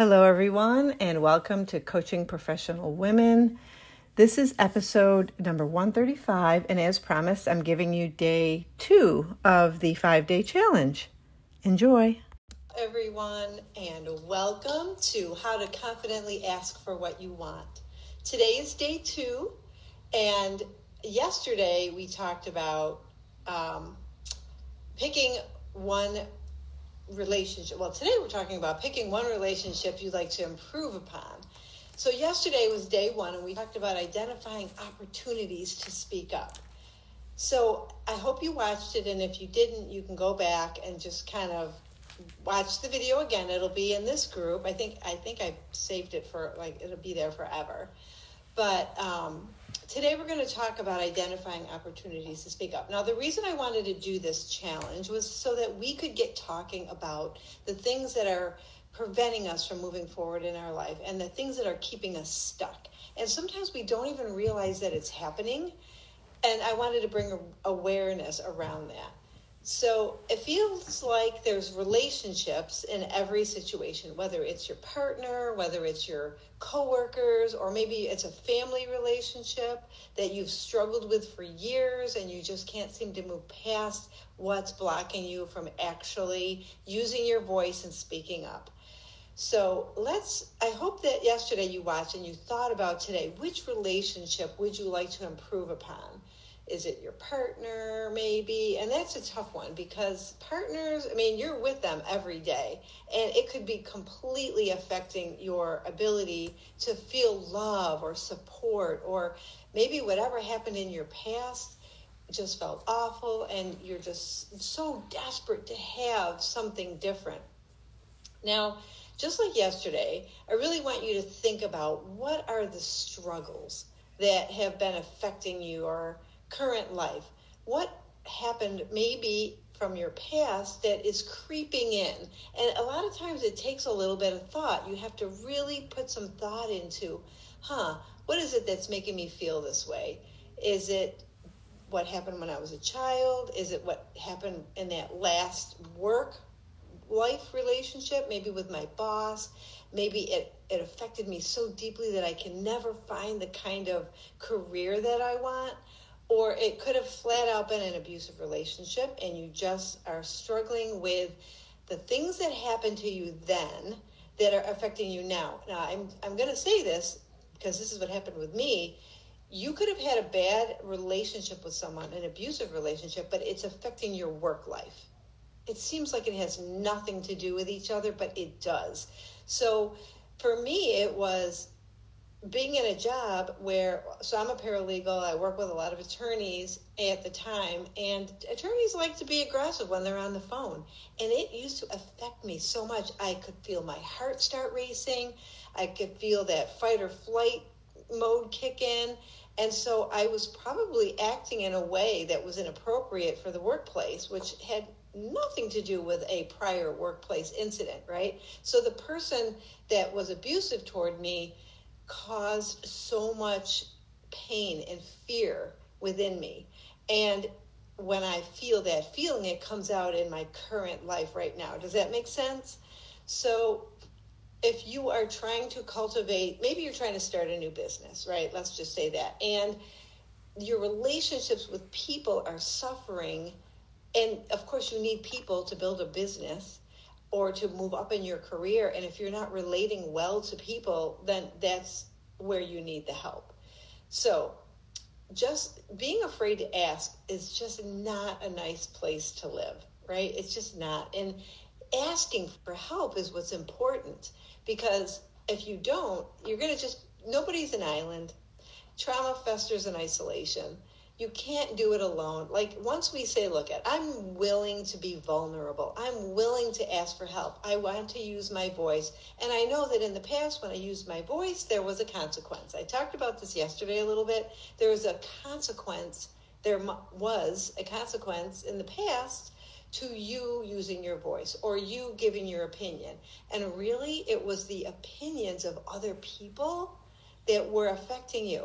Hello, everyone, and welcome to Coaching Professional Women. This is episode number 135, and as promised, I'm giving you day two of the five day challenge. Enjoy. Everyone, and welcome to How to Confidently Ask for What You Want. Today is day two, and yesterday we talked about um, picking one relationship. Well, today we're talking about picking one relationship you'd like to improve upon. So, yesterday was day one, and we talked about identifying opportunities to speak up. So, I hope you watched it, and if you didn't, you can go back and just kind of watch the video again. It'll be in this group. I think I think I saved it for like it'll be there forever. But um, today we're going to talk about identifying opportunities to speak up. Now, the reason I wanted to do this challenge was so that we could get talking about the things that are preventing us from moving forward in our life and the things that are keeping us stuck. And sometimes we don't even realize that it's happening. And I wanted to bring awareness around that. So it feels like there's relationships in every situation, whether it's your partner, whether it's your coworkers, or maybe it's a family relationship that you've struggled with for years and you just can't seem to move past what's blocking you from actually using your voice and speaking up. So let's, I hope that yesterday you watched and you thought about today, which relationship would you like to improve upon? Is it your partner, maybe? And that's a tough one because partners, I mean, you're with them every day, and it could be completely affecting your ability to feel love or support, or maybe whatever happened in your past just felt awful, and you're just so desperate to have something different. Now, just like yesterday, I really want you to think about what are the struggles that have been affecting you or current life. What happened maybe from your past that is creeping in. And a lot of times it takes a little bit of thought. You have to really put some thought into, huh, what is it that's making me feel this way? Is it what happened when I was a child? Is it what happened in that last work life relationship, maybe with my boss? Maybe it, it affected me so deeply that I can never find the kind of career that I want or it could have flat out been an abusive relationship and you just are struggling with the things that happened to you then that are affecting you now. Now, I'm, I'm going to say this because this is what happened with me. You could have had a bad relationship with someone, an abusive relationship, but it's affecting your work life. It seems like it has nothing to do with each other, but it does. So for me, it was being in a job where so I'm a paralegal, I work with a lot of attorneys at the time, and attorneys like to be aggressive when they're on the phone. And it used to affect me so much. I could feel my heart start racing. I could feel that fight or flight mode kick in. And so I was probably acting in a way that was inappropriate for the workplace, which had nothing to do with a prior workplace incident, right? So the person that was abusive toward me caused so much pain and fear within me. And when I feel that feeling, it comes out in my current life right now. Does that make sense? So, if you are trying to cultivate, maybe you're trying to start a new business, right? Let's just say that. And your relationships with people are suffering. And of course, you need people to build a business or to move up in your career. And if you're not relating well to people, then that's where you need the help. So, just being afraid to ask is just not a nice place to live, right? It's just not. And asking for help is what's important because if you don't, you're going to just, nobody's an island. Trauma festers in isolation you can't do it alone. Like once we say, look at, I'm willing to be vulnerable. I'm willing to ask for help. I want to use my voice. And I know that in the past when I used my voice, there was a consequence. I talked about this yesterday a little bit. There was a consequence. There was a consequence in the past to you using your voice or you giving your opinion. And really, it was the opinions of other people that were affecting you.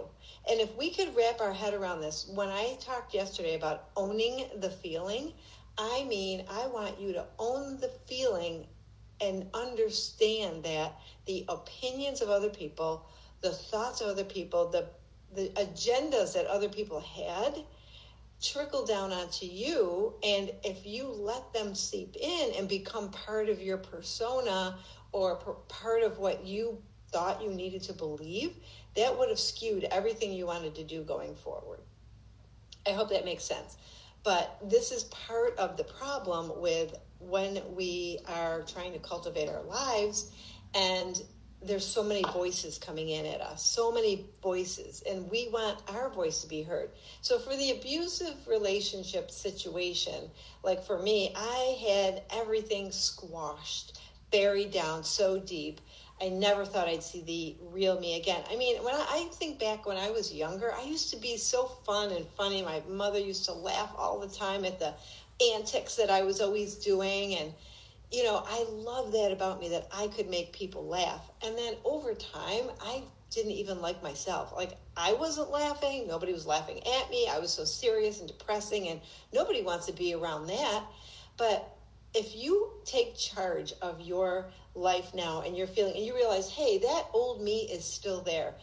And if we could wrap our head around this, when I talked yesterday about owning the feeling, I mean, I want you to own the feeling and understand that the opinions of other people, the thoughts of other people, the the agendas that other people had trickle down onto you and if you let them seep in and become part of your persona or part of what you thought you needed to believe that would have skewed everything you wanted to do going forward i hope that makes sense but this is part of the problem with when we are trying to cultivate our lives and there's so many voices coming in at us, so many voices, and we want our voice to be heard. So, for the abusive relationship situation, like for me, I had everything squashed, buried down so deep. I never thought I'd see the real me again. I mean, when I, I think back when I was younger, I used to be so fun and funny. My mother used to laugh all the time at the antics that I was always doing, and you know, I love that about me that I could make people laugh. And then over time, I didn't even like myself. Like I wasn't laughing, nobody was laughing at me. I was so serious and depressing and nobody wants to be around that. But if you take charge of your life now and you're feeling and you realize, "Hey, that old me is still there."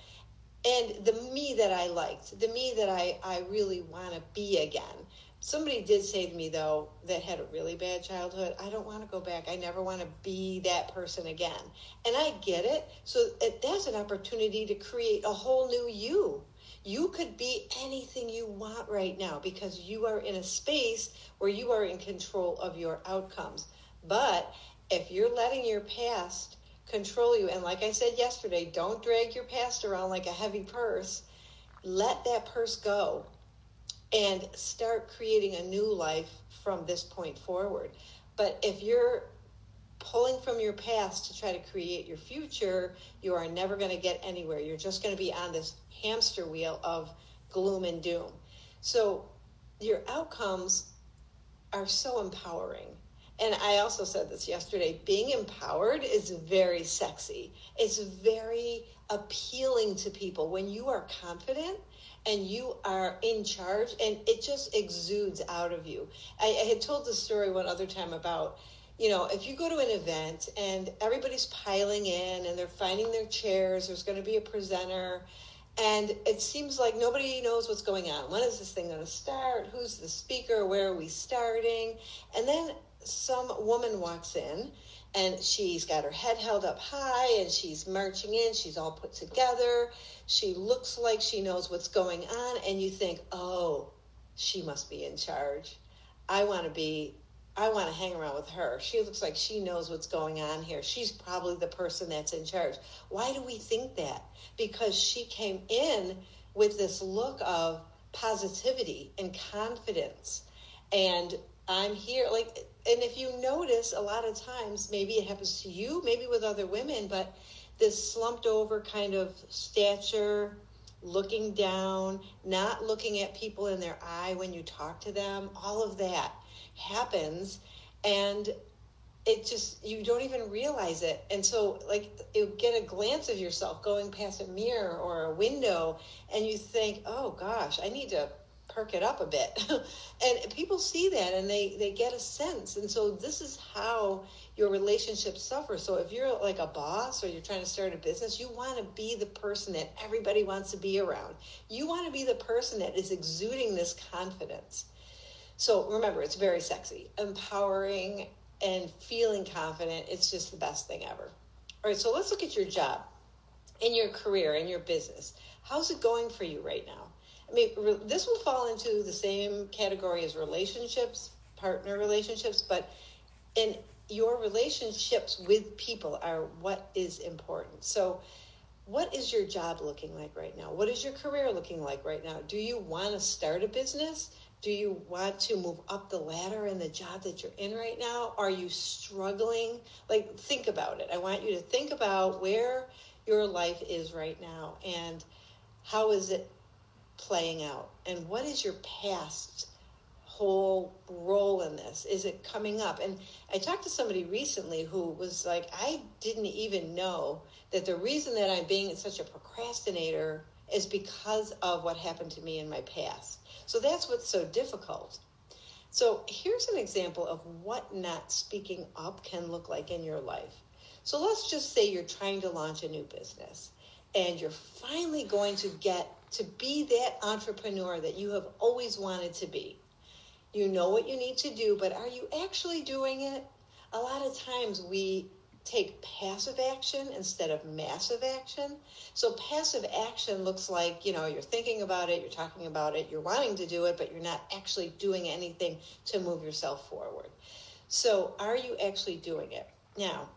And the me that I liked, the me that I I really want to be again. Somebody did say to me though that had a really bad childhood i don't want to go back. I never want to be that person again. And i get it. So that's an opportunity to create a whole new you you could be anything you want right now because you are in a space where you are in control of your outcomes but if you're letting your past control you and like i said yesterday don't drag your past around like a heavy purse let that purse go and start creating a new life from this point forward. But if you're pulling from your past to try to create your future, you are never going to get anywhere. You're just going to be on this hamster wheel of gloom and doom. So your outcomes are so empowering. And I also said this yesterday being empowered is very sexy. It's very appealing to people. When you are confident, and you are in charge and it just exudes out of you. I, I had told the story one other time about you know, if you go to an event and everybody's piling in and they're finding their chairs, there's going to be a presenter, and it seems like nobody knows what's going on. When is this thing going to start? Who's the speaker? Where are we starting? And then some woman walks in and she's got her head held up high and she's marching in. She's all put together. She looks like she knows what's going on, and you think, oh, she must be in charge. I want to be, I want to hang around with her. She looks like she knows what's going on here. She's probably the person that's in charge. Why do we think that? Because she came in with this look of positivity and confidence. And I'm here, like, and if you notice, a lot of times, maybe it happens to you, maybe with other women, but this slumped over kind of stature, looking down, not looking at people in their eye when you talk to them, all of that happens. And it just, you don't even realize it. And so, like, you get a glance of yourself going past a mirror or a window, and you think, oh gosh, I need to perk it up a bit. and people see that and they, they get a sense. And so this is how your relationships suffer. So if you're like a boss or you're trying to start a business, you want to be the person that everybody wants to be around. You want to be the person that is exuding this confidence. So remember, it's very sexy, empowering, and feeling confident. It's just the best thing ever. All right, so let's look at your job, in your career, in your business. How's it going for you right now? I mean, this will fall into the same category as relationships, partner relationships, but in your relationships with people are what is important. So, what is your job looking like right now? What is your career looking like right now? Do you want to start a business? Do you want to move up the ladder in the job that you're in right now? Are you struggling? Like, think about it. I want you to think about where your life is right now and how is it playing out? And what is your past whole role in this? Is it coming up? And I talked to somebody recently who was like, I didn't even know that the reason that I'm being such a procrastinator is because of what happened to me in my past. So that's what's so difficult. So here's an example of what not speaking up can look like in your life. So let's just say you're trying to launch a new business and you're finally going to get to be that entrepreneur that you have always wanted to be. You know what you need to do, but are you actually doing it? A lot of times we take passive action instead of massive action. So passive action looks like, you know, you're thinking about it, you're talking about it, you're wanting to do it, but you're not actually doing anything to move yourself forward. So are you actually doing it? Now,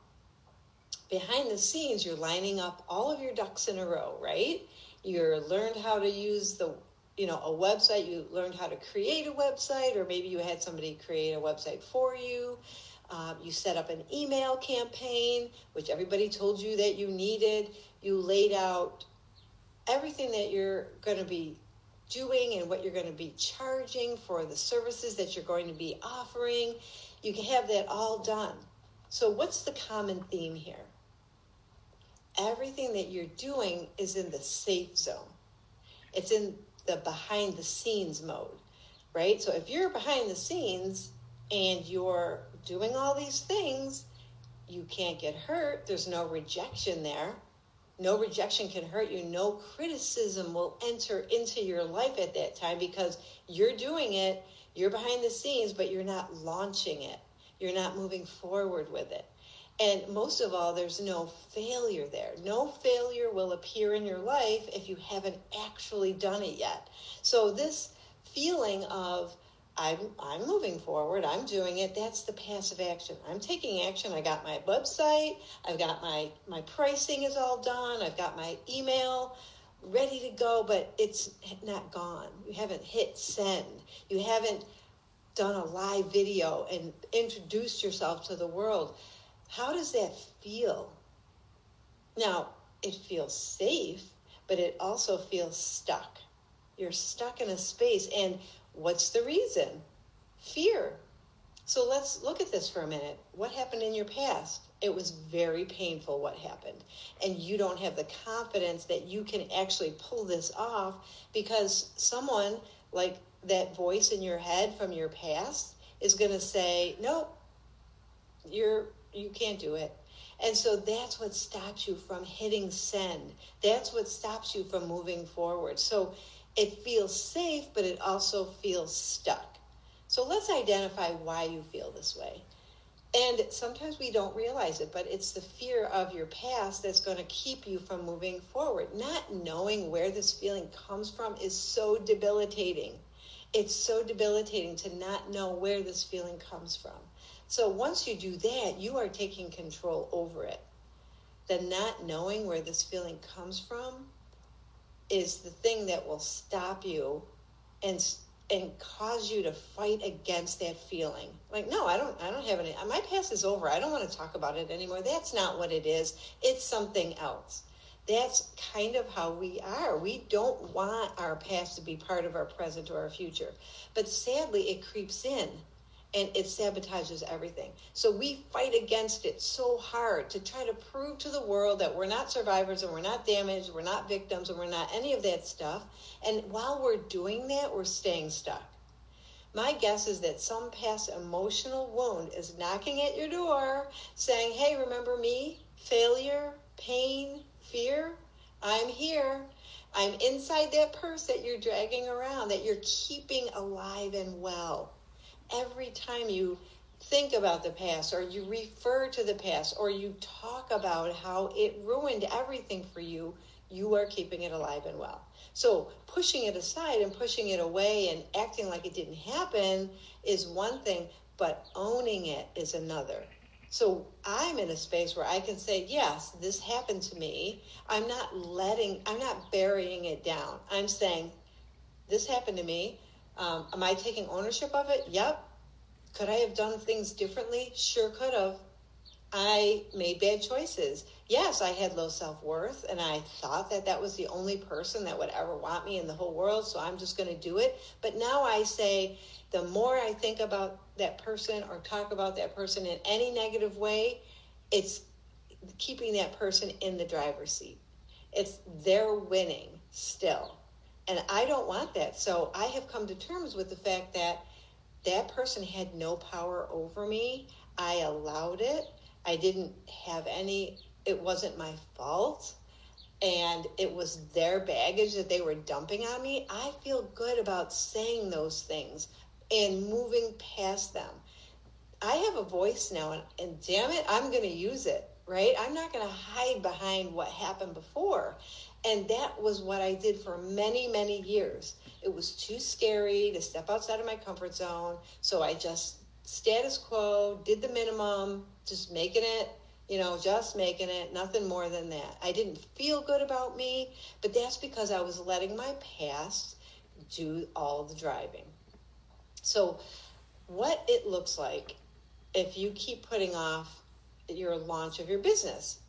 behind the scenes, you're lining up all of your ducks in a row, right? You're learned how to use the you know a website you learned how to create a website or maybe you had somebody create a website for you um, you set up an email campaign, which everybody told you that you needed. You laid out everything that you're going to be doing and what you're going to be charging for the services that you're going to be offering. You can have that all done. So, what's the common theme here? Everything that you're doing is in the safe zone, it's in the behind the scenes mode, right? So, if you're behind the scenes and you're doing all these things, you can't get hurt. There's no rejection there. No rejection can hurt you. No criticism will enter into your life at that time because you're doing it, you're behind the scenes, but you're not launching it. You're not moving forward with it. And most of all, there's no failure there. No failure will appear in your life if you haven't actually done it yet. So, this feeling of I'm I'm moving forward. I'm doing it. That's the passive action. I'm taking action. I got my website. I've got my my pricing is all done. I've got my email ready to go, but it's not gone. You haven't hit send. You haven't done a live video and introduced yourself to the world. How does that feel? Now, it feels safe, but it also feels stuck. You're stuck in a space and What's the reason? Fear. So let's look at this for a minute. What happened in your past? It was very painful what happened. And you don't have the confidence that you can actually pull this off because someone like that voice in your head from your past is going to say, "Nope. You're you can't do it." And so that's what stops you from hitting send. That's what stops you from moving forward. So it feels safe, but it also feels stuck. So let's identify why you feel this way. And sometimes we don't realize it, but it's the fear of your past that's going to keep you from moving forward. Not knowing where this feeling comes from is so debilitating. It's so debilitating to not know where this feeling comes from. So once you do that, you are taking control over it. The not knowing where this feeling comes from is the thing that will stop you and and cause you to fight against that feeling. Like no i don't i don't have any my past is over. I don't want to talk about it anymore. That's not what it is. It's something else. That's kind of how we are. We don't want our past to be part of our present or our future. But sadly it creeps in and it sabotages everything. So we fight against it so hard to try to prove to the world that we're not survivors and we're not damaged, we're not victims, and we're not any of that stuff. And while we're doing that, we're staying stuck. My guess is that some past emotional wound is knocking at your door saying, Hey, remember me? Failure, pain, fear? I'm here. I'm inside that purse that you're dragging around, that you're keeping alive and well every time you think about the past or you refer to the past or you talk about how it ruined everything for you, you are keeping it alive and well. So pushing it aside and pushing it away and acting like it didn't happen is one thing, but owning it is another. So I'm in a space where I can say, yes, this happened to me. I'm not letting, I'm not burying it down. I'm saying, this happened to me. Um, am I taking ownership of it? Yep. Could I have done things differently? Sure could have. I made bad choices. Yes, I had low self worth, and I thought that that was the only person that would ever want me in the whole world, so I'm just going to do it. But now I say, the more I think about that person or talk about that person in any negative way, it's keeping that person in the driver's seat. It's they're winning still. And I don't want that. So I have come to terms with the fact that that person had no power over me. I allowed it. I didn't have any, it wasn't my fault. And it was their baggage that they were dumping on me. I feel good about saying those things and moving past them. I have a voice now, and, and damn it, I'm going to use it, right? I'm not going to hide behind what happened before. And that was what I did for many, many years. It was too scary to step outside of my comfort zone. So I just status quo, did the minimum, just making it, you know, just making it, nothing more than that. I didn't feel good about me, but that's because I was letting my past do all the driving. So, what it looks like if you keep putting off your launch of your business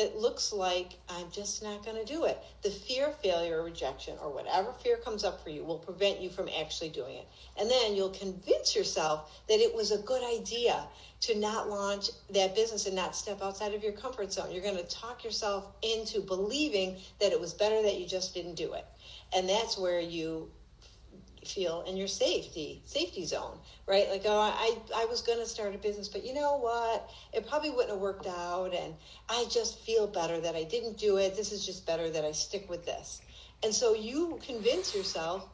it looks like I'm just not going to do it. The fear of failure or rejection or whatever fear comes up for you will prevent you from actually doing it. And then you'll convince yourself that it was a good idea to not launch that business and not step outside of your comfort zone. You're going to talk yourself into believing that it was better that you just didn't do it. And that's where you feel in your safety safety zone right? Like oh i i was going to start a business but you know what? It probably wouldn't have worked out and i just feel better that i didn't do it. This is just better that i stick with this. And so you convince yourself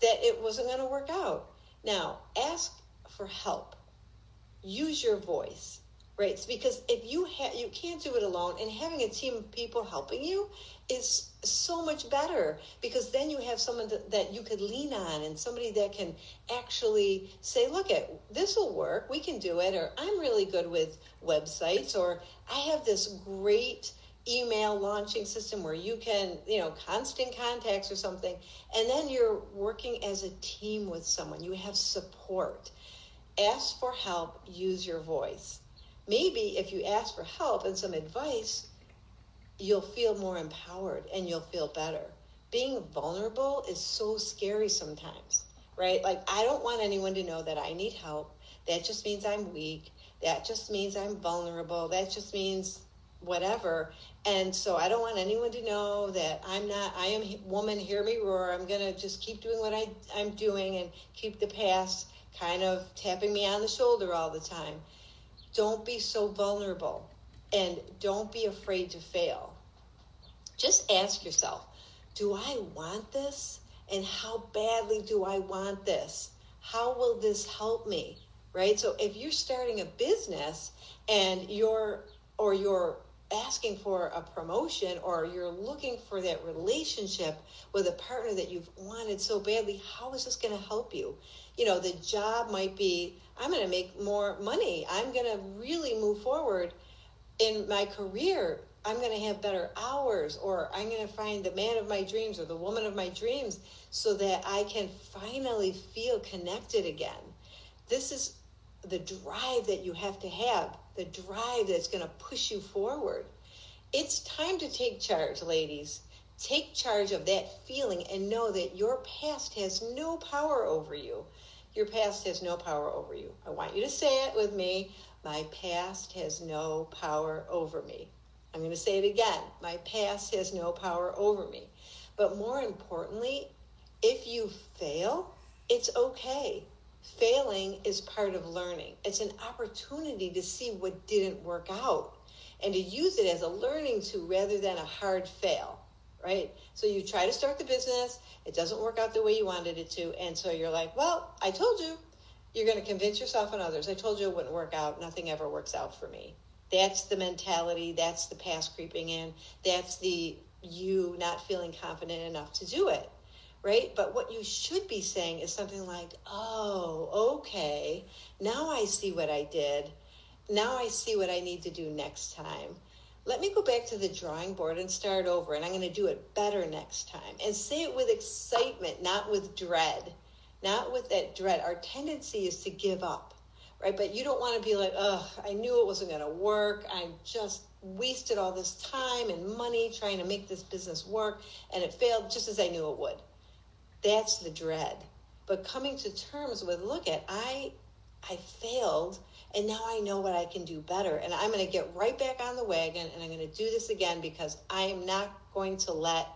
that it wasn't going to work out. Now ask for help. Use your voice right? It's because if you ha- you can't do it alone and having a team of people helping you is so much better because then you have someone that, that you could lean on and somebody that can actually say look at this will work. We can do it or i'm really good with websites or i have this great email launching system where you can you know constant contacts or something and then you're working as a team with someone. You have support. Ask for help. Use your voice. Maybe if you ask for help and some advice you'll feel more empowered and you'll feel better. Being vulnerable is so scary sometimes, right? Like, I don't want anyone to know that I need help. That just means I'm weak. That just means I'm vulnerable. That just means whatever. And so I don't want anyone to know that I'm not, I am woman, hear me roar. I'm going to just keep doing what I, I'm doing and keep the past kind of tapping me on the shoulder all the time. Don't be so vulnerable and don't be afraid to fail. Just ask yourself do I want this? And how badly do I want this? How will this help me? Right? So if you're starting a business and you're, or you're asking for a promotion or you're looking for that relationship with a partner that you've wanted so badly, how is this going to help you? You know, the job might be I'm going to make more money. I'm going to really move forward in my career, I'm going to have better hours, or I'm going to find the man of my dreams or the woman of my dreams so that I can finally feel connected again. This is the drive that you have to have, the drive that's going to push you forward. It's time to take charge, ladies. Take charge of that feeling and know that your past has no power over you. Your past has no power over you. I want you to say it with me. My past has no power over me. I'm going to say it again. My past has no power over me. But more importantly, if you fail, it's okay. Failing is part of learning. It's an opportunity to see what didn't work out and to use it as a learning tool rather than a hard fail, right? So you try to start the business, it doesn't work out the way you wanted it to, and so you're like, well, I told you, you're going to convince yourself and others. I told you it wouldn't work out. Nothing ever works out for me. That's the mentality. That's the past creeping in. That's the you not feeling confident enough to do it. Right? But what you should be saying is something like, oh, okay. Now I see what I did. Now I see what I need to do next time. Let me go back to the drawing board and start over, and I'm going to do it better next time. And say it with excitement, not with dread not with that dread. Our tendency is to give up, right? But you don't want to be like, oh, I knew it wasn't going to work. I just wasted all this time and money trying to make this business work, and it failed just as I knew it would. That's the dread. But coming to terms with, look at, I, I failed, and now I know what I can do better, and I'm going to get right back on the wagon, and I'm going to do this again because I am not going to let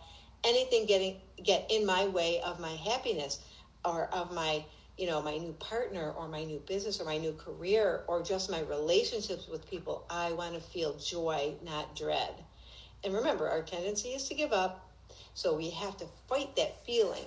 anything getting get in my way of my happiness or of my you know, my new partner or my new business or my new career or just my relationships with people, I want to feel joy, not dread. And remember, our tendency is to give up. So we have to fight that feeling.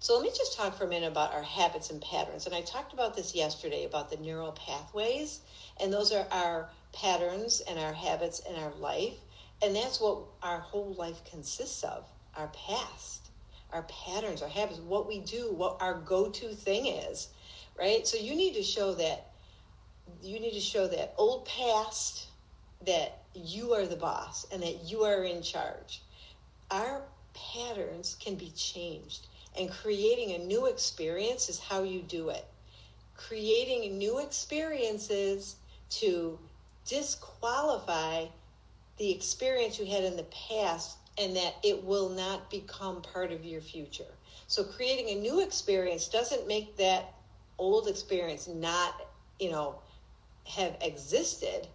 So let me just talk for a minute about our habits and patterns. And I talked about this yesterday about the neural pathways. And those are our patterns and our habits in our life. And that's what our whole life consists of our past our patterns, our habits, what we do, what our go-to thing is, right? So you need to show that you need to show that old past that you are the boss and that you are in charge. Our patterns can be changed, and creating a new experience is how you do it. Creating new experiences to disqualify the experience you had in the past and that it will not become part of your future. So creating a new experience doesn't make that old experience not, you know, have existed.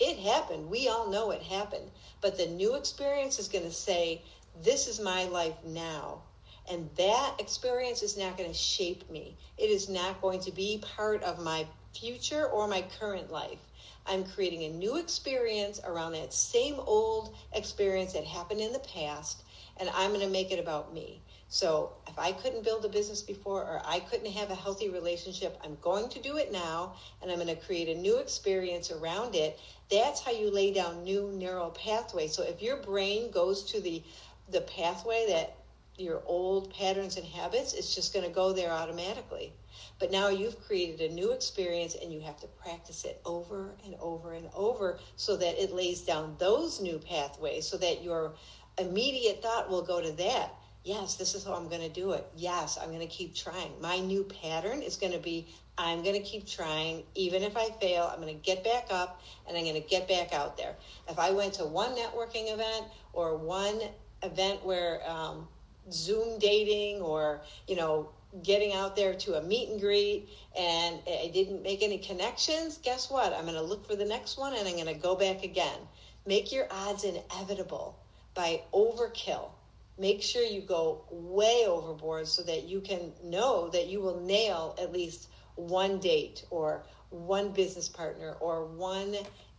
It happened. We all know it happened. But the new experience is going to say, this is my life now. And that experience is not going to shape me. It is not going to be part of my future or my current life. I'm creating a new experience around that same old experience that happened in the past, and I'm going to make it about me. So if I couldn't build a business before or I couldn't have a healthy relationship, I'm going to do it now and I'm going to create a new experience around it. That's how you lay down new neural pathways. So if your brain goes to the the pathway that your old patterns and habits, it's just going to go there automatically. But now you've created a new experience and you have to practice it over and over and over so that it lays down those new pathways so that your immediate thought will go to that. Yes, this is how I'm going to do it. Yes, I'm going to keep trying. My new pattern is going to be I'm going to keep trying. Even if I fail, I'm going to get back up and I'm going to get back out there. If I went to one networking event or one event where um, Zoom dating or, you know, getting out there to a meet and greet and I didn't make any connections, guess what? I'm going to look for the next one and I'm going to go back again. Make your odds inevitable by overkill. Make sure you go way overboard so that you can know that you will nail at least one date or one business partner or one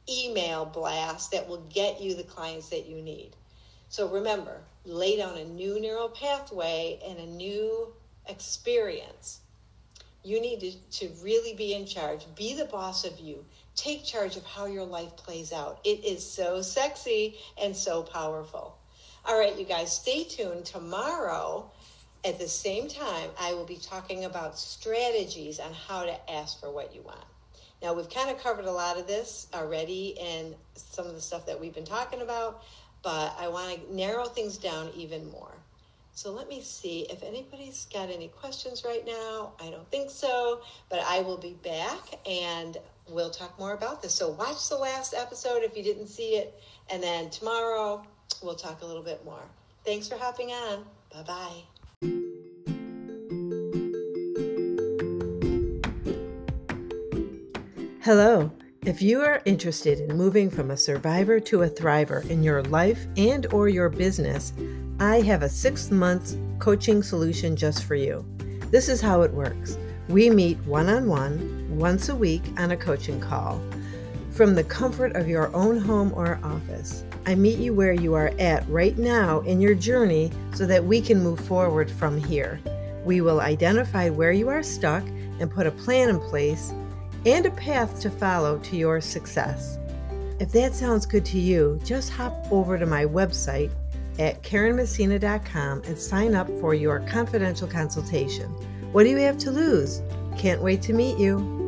email blast that will get you the clients that you need. So remember, lay down a new neural pathway and a new experience. You need to, to really be in charge. Be the boss of you. Take charge of how your life plays out. It is so sexy and so powerful. All right, you guys, stay tuned. Tomorrow, at the same time, I will be talking about strategies on how to ask for what you want. Now, we've kind of covered a lot of this already in some of the stuff that we've been talking about, but I want to narrow things down even more. So let me see if anybody's got any questions right now. I don't think so, but I will be back and we'll talk more about this. So watch the last episode if you didn't see it, and then tomorrow we'll talk a little bit more. Thanks for hopping on. Bye bye. Hello. If you are interested in moving from a survivor to a thriver in your life and or your business, I have a 6-month coaching solution just for you. This is how it works. We meet one-on-one once a week on a coaching call. From the comfort of your own home or office, I meet you where you are at right now in your journey so that we can move forward from here. We will identify where you are stuck and put a plan in place and a path to follow to your success. If that sounds good to you, just hop over to my website at KarenMessina.com and sign up for your confidential consultation. What do you have to lose? Can't wait to meet you.